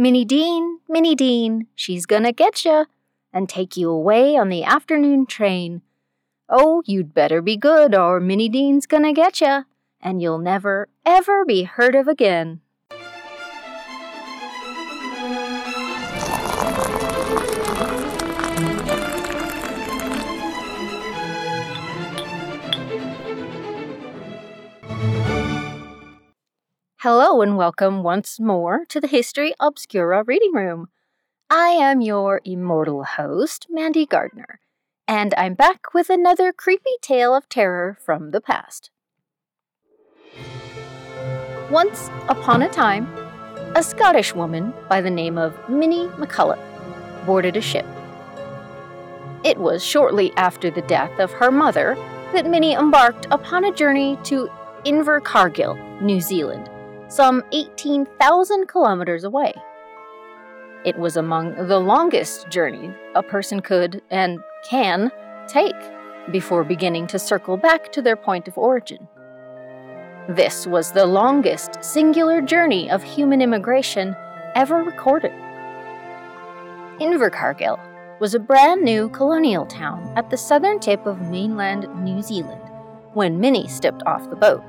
Minnie Dean, Minnie Dean, she's gonna get ya and take you away on the afternoon train. Oh, you'd better be good, or Minnie Dean's gonna get ya, and you'll never, ever be heard of again. Hello and welcome once more to the History Obscura Reading Room. I am your immortal host, Mandy Gardner, and I'm back with another creepy tale of terror from the past. Once upon a time, a Scottish woman by the name of Minnie McCulloch boarded a ship. It was shortly after the death of her mother that Minnie embarked upon a journey to Invercargill, New Zealand some 18,000 kilometers away. It was among the longest journey a person could and can take before beginning to circle back to their point of origin. This was the longest singular journey of human immigration ever recorded. Invercargill was a brand new colonial town at the southern tip of mainland New Zealand when Minnie stepped off the boat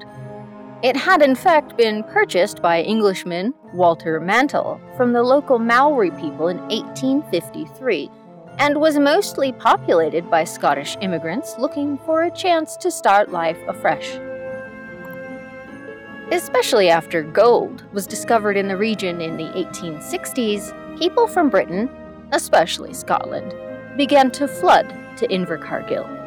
it had in fact been purchased by Englishman Walter Mantell from the local Maori people in 1853 and was mostly populated by Scottish immigrants looking for a chance to start life afresh. Especially after gold was discovered in the region in the 1860s, people from Britain, especially Scotland, began to flood to Invercargill.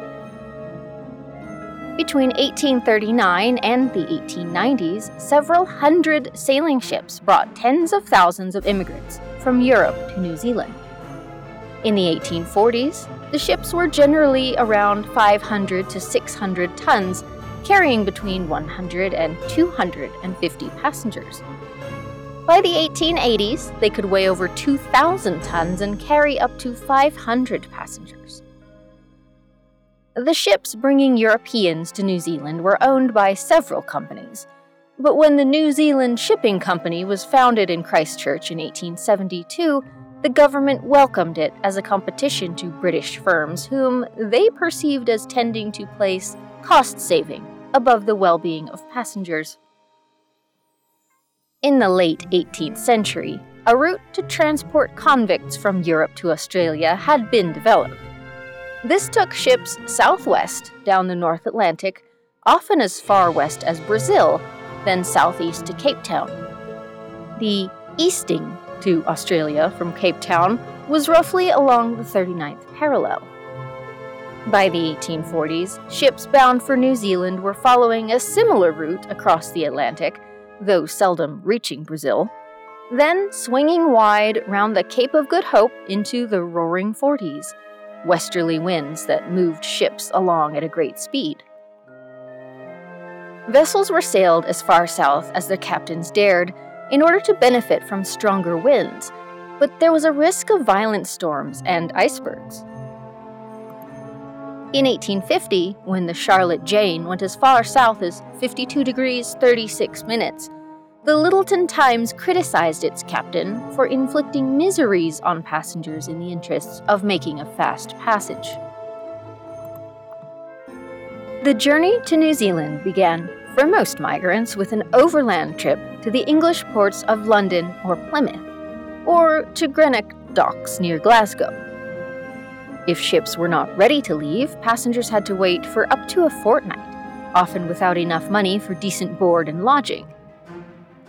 Between 1839 and the 1890s, several hundred sailing ships brought tens of thousands of immigrants from Europe to New Zealand. In the 1840s, the ships were generally around 500 to 600 tons, carrying between 100 and 250 passengers. By the 1880s, they could weigh over 2,000 tons and carry up to 500 passengers. The ships bringing Europeans to New Zealand were owned by several companies. But when the New Zealand Shipping Company was founded in Christchurch in 1872, the government welcomed it as a competition to British firms whom they perceived as tending to place cost saving above the well being of passengers. In the late 18th century, a route to transport convicts from Europe to Australia had been developed. This took ships southwest down the North Atlantic, often as far west as Brazil, then southeast to Cape Town. The easting to Australia from Cape Town was roughly along the 39th parallel. By the 1840s, ships bound for New Zealand were following a similar route across the Atlantic, though seldom reaching Brazil, then swinging wide round the Cape of Good Hope into the roaring 40s westerly winds that moved ships along at a great speed. Vessels were sailed as far south as their captains dared in order to benefit from stronger winds, but there was a risk of violent storms and icebergs. In 1850, when the Charlotte Jane went as far south as 52 degrees 36 minutes, the Lyttelton Times criticized its captain for inflicting miseries on passengers in the interests of making a fast passage. The journey to New Zealand began, for most migrants, with an overland trip to the English ports of London or Plymouth, or to Greenock docks near Glasgow. If ships were not ready to leave, passengers had to wait for up to a fortnight, often without enough money for decent board and lodging.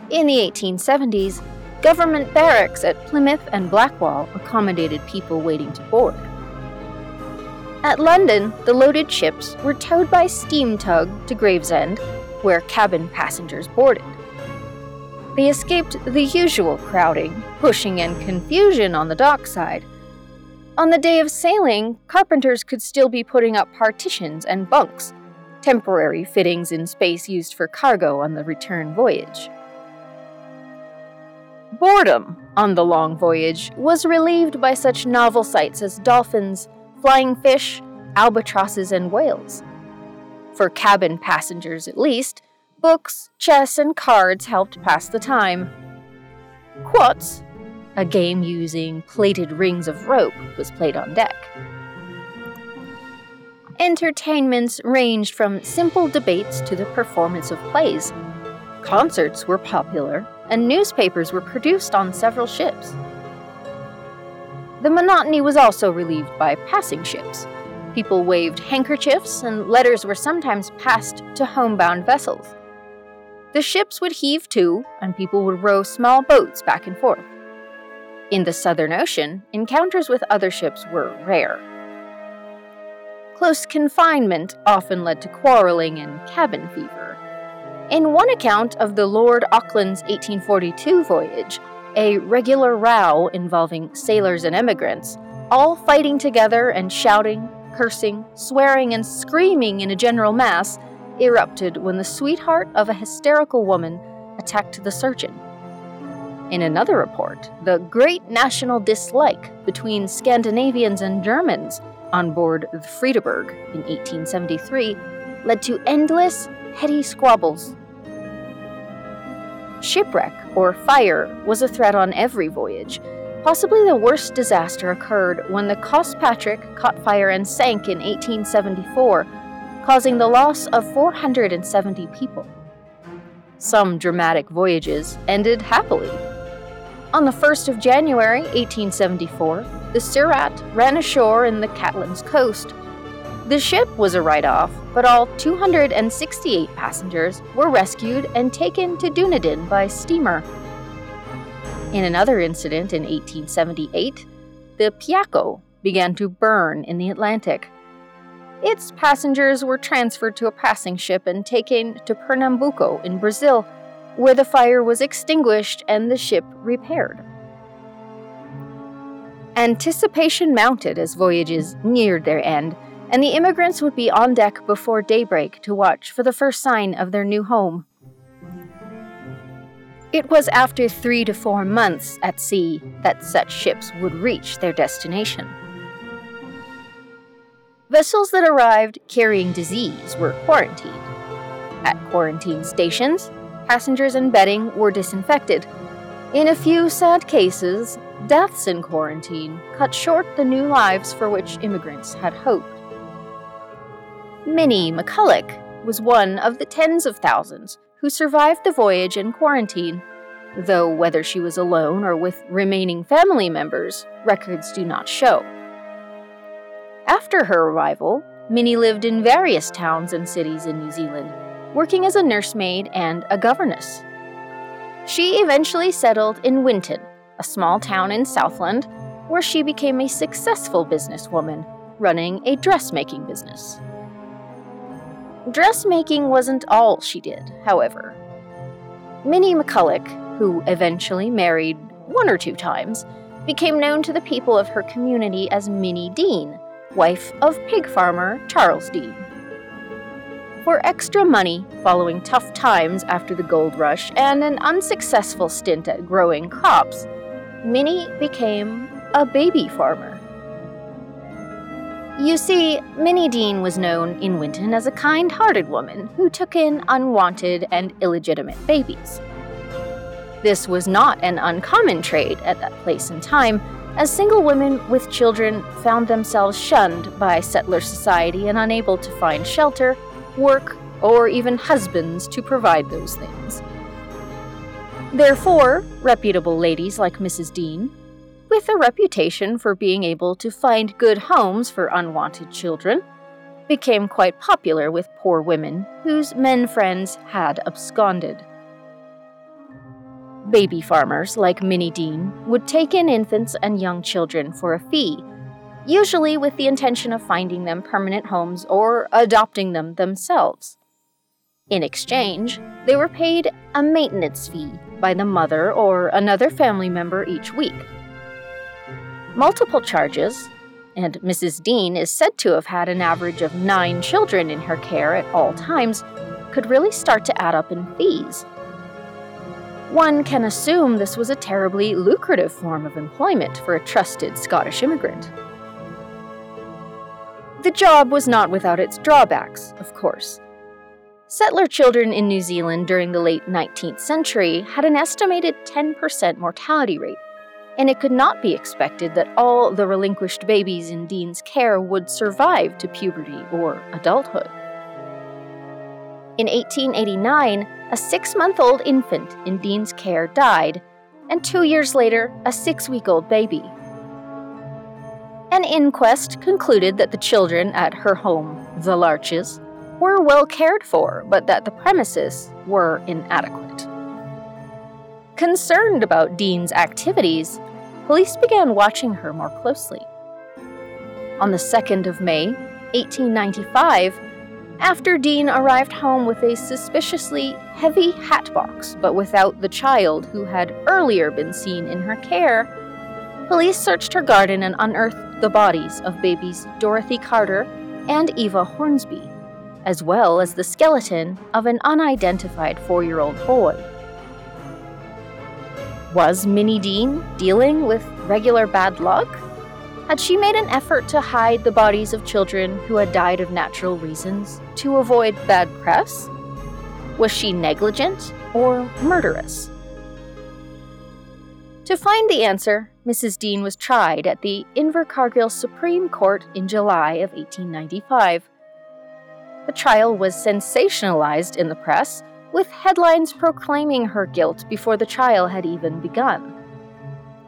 In the 1870s, government barracks at Plymouth and Blackwall accommodated people waiting to board. At London, the loaded ships were towed by steam tug to Gravesend, where cabin passengers boarded. They escaped the usual crowding, pushing, and confusion on the dockside. On the day of sailing, carpenters could still be putting up partitions and bunks, temporary fittings in space used for cargo on the return voyage. Boredom on the long voyage was relieved by such novel sights as dolphins, flying fish, albatrosses, and whales. For cabin passengers, at least, books, chess, and cards helped pass the time. Quoits, a game using plated rings of rope, was played on deck. Entertainments ranged from simple debates to the performance of plays. Concerts were popular, and newspapers were produced on several ships. The monotony was also relieved by passing ships. People waved handkerchiefs, and letters were sometimes passed to homebound vessels. The ships would heave to, and people would row small boats back and forth. In the Southern Ocean, encounters with other ships were rare. Close confinement often led to quarreling and cabin fever. In one account of the Lord Auckland's 1842 voyage, a regular row involving sailors and emigrants, all fighting together and shouting, cursing, swearing, and screaming in a general mass, erupted when the sweetheart of a hysterical woman attacked the surgeon. In another report, the great national dislike between Scandinavians and Germans on board the Friedeburg in 1873 led to endless, petty squabbles. Shipwreck or fire was a threat on every voyage. Possibly the worst disaster occurred when the Cospatrick caught fire and sank in 1874 causing the loss of 470 people. Some dramatic voyages ended happily. On the 1st of January 1874, the Surat ran ashore in the Catlins coast. The ship was a write off, but all 268 passengers were rescued and taken to Dunedin by steamer. In another incident in 1878, the Piako began to burn in the Atlantic. Its passengers were transferred to a passing ship and taken to Pernambuco in Brazil, where the fire was extinguished and the ship repaired. Anticipation mounted as voyages neared their end, and the immigrants would be on deck before daybreak to watch for the first sign of their new home. It was after three to four months at sea that such ships would reach their destination. Vessels that arrived carrying disease were quarantined. At quarantine stations, passengers and bedding were disinfected. In a few sad cases, deaths in quarantine cut short the new lives for which immigrants had hoped. Minnie McCulloch was one of the tens of thousands who survived the voyage in quarantine, though whether she was alone or with remaining family members, records do not show. After her arrival, Minnie lived in various towns and cities in New Zealand, working as a nursemaid and a governess. She eventually settled in Winton, a small town in Southland, where she became a successful businesswoman running a dressmaking business. Dressmaking wasn't all she did, however. Minnie McCulloch, who eventually married one or two times, became known to the people of her community as Minnie Dean, wife of pig farmer Charles Dean. For extra money following tough times after the gold rush and an unsuccessful stint at growing crops, Minnie became a baby farmer. You see, Minnie Dean was known in Winton as a kind hearted woman who took in unwanted and illegitimate babies. This was not an uncommon trait at that place and time, as single women with children found themselves shunned by settler society and unable to find shelter, work, or even husbands to provide those things. Therefore, reputable ladies like Mrs. Dean, with a reputation for being able to find good homes for unwanted children, became quite popular with poor women whose men friends had absconded. Baby farmers like Minnie Dean would take in infants and young children for a fee, usually with the intention of finding them permanent homes or adopting them themselves. In exchange, they were paid a maintenance fee by the mother or another family member each week. Multiple charges, and Mrs. Dean is said to have had an average of nine children in her care at all times, could really start to add up in fees. One can assume this was a terribly lucrative form of employment for a trusted Scottish immigrant. The job was not without its drawbacks, of course. Settler children in New Zealand during the late 19th century had an estimated 10% mortality rate, and it could not be expected that all the relinquished babies in Dean's care would survive to puberty or adulthood. In 1889, a six month old infant in Dean's care died, and two years later, a six week old baby. An inquest concluded that the children at her home, the Larches, were well cared for, but that the premises were inadequate. Concerned about Dean's activities, police began watching her more closely. On the 2nd of May, 1895, after Dean arrived home with a suspiciously heavy hatbox, but without the child who had earlier been seen in her care, police searched her garden and unearthed the bodies of babies Dorothy Carter and Eva Hornsby, as well as the skeleton of an unidentified four year old boy. Was Minnie Dean dealing with regular bad luck? Had she made an effort to hide the bodies of children who had died of natural reasons to avoid bad press? Was she negligent or murderous? To find the answer, Mrs. Dean was tried at the Invercargill Supreme Court in July of 1895. The trial was sensationalized in the press, with headlines proclaiming her guilt before the trial had even begun.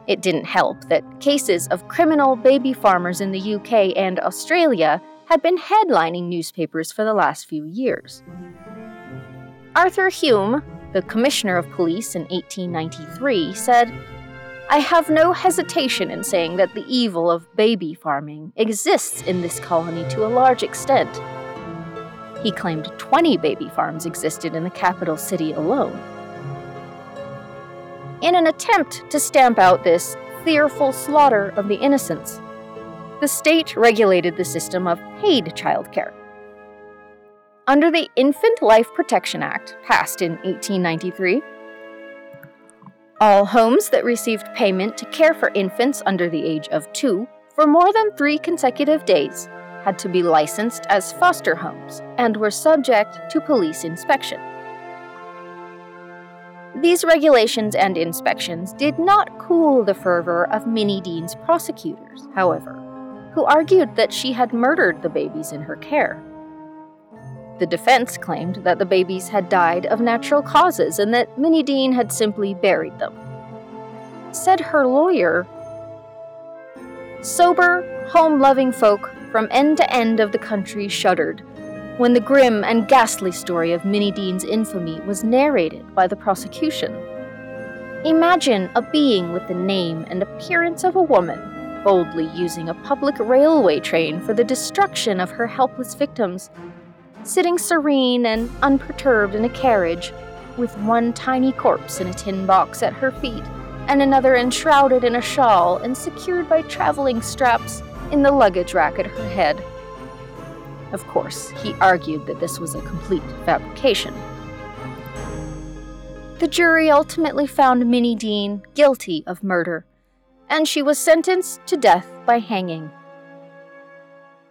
It didn't help that cases of criminal baby farmers in the UK and Australia had been headlining newspapers for the last few years. Arthur Hume, the Commissioner of Police in 1893, said, I have no hesitation in saying that the evil of baby farming exists in this colony to a large extent. He claimed 20 baby farms existed in the capital city alone. In an attempt to stamp out this fearful slaughter of the innocents, the state regulated the system of paid childcare. Under the Infant Life Protection Act, passed in 1893, all homes that received payment to care for infants under the age of two for more than three consecutive days had to be licensed as foster homes and were subject to police inspection. These regulations and inspections did not cool the fervor of Minnie Dean's prosecutors, however, who argued that she had murdered the babies in her care. The defense claimed that the babies had died of natural causes and that Minnie Dean had simply buried them. Said her lawyer, Sober, home loving folk from end to end of the country shuddered when the grim and ghastly story of Minnie Dean's infamy was narrated by the prosecution. Imagine a being with the name and appearance of a woman boldly using a public railway train for the destruction of her helpless victims, sitting serene and unperturbed in a carriage, with one tiny corpse in a tin box at her feet, and another enshrouded in a shawl and secured by traveling straps in the luggage rack at her head. Of course, he argued that this was a complete fabrication. The jury ultimately found Minnie Dean guilty of murder, and she was sentenced to death by hanging.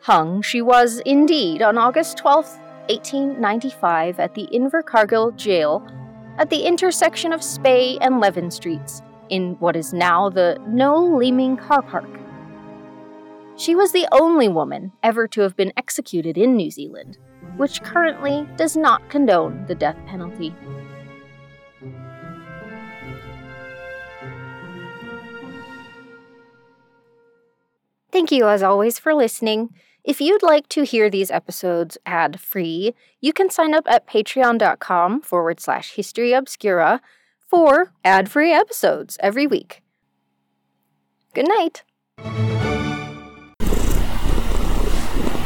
Hung she was indeed on August 12, 1895, at the Invercargill jail at the intersection of Spey and Leven Streets in what is now the Noel Leeming car park. She was the only woman ever to have been executed in New Zealand, which currently does not condone the death penalty. Thank you, as always, for listening. If you'd like to hear these episodes ad free, you can sign up at patreon.com forward slash history obscura for ad free episodes every week. Good night.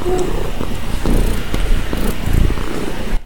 Thank you.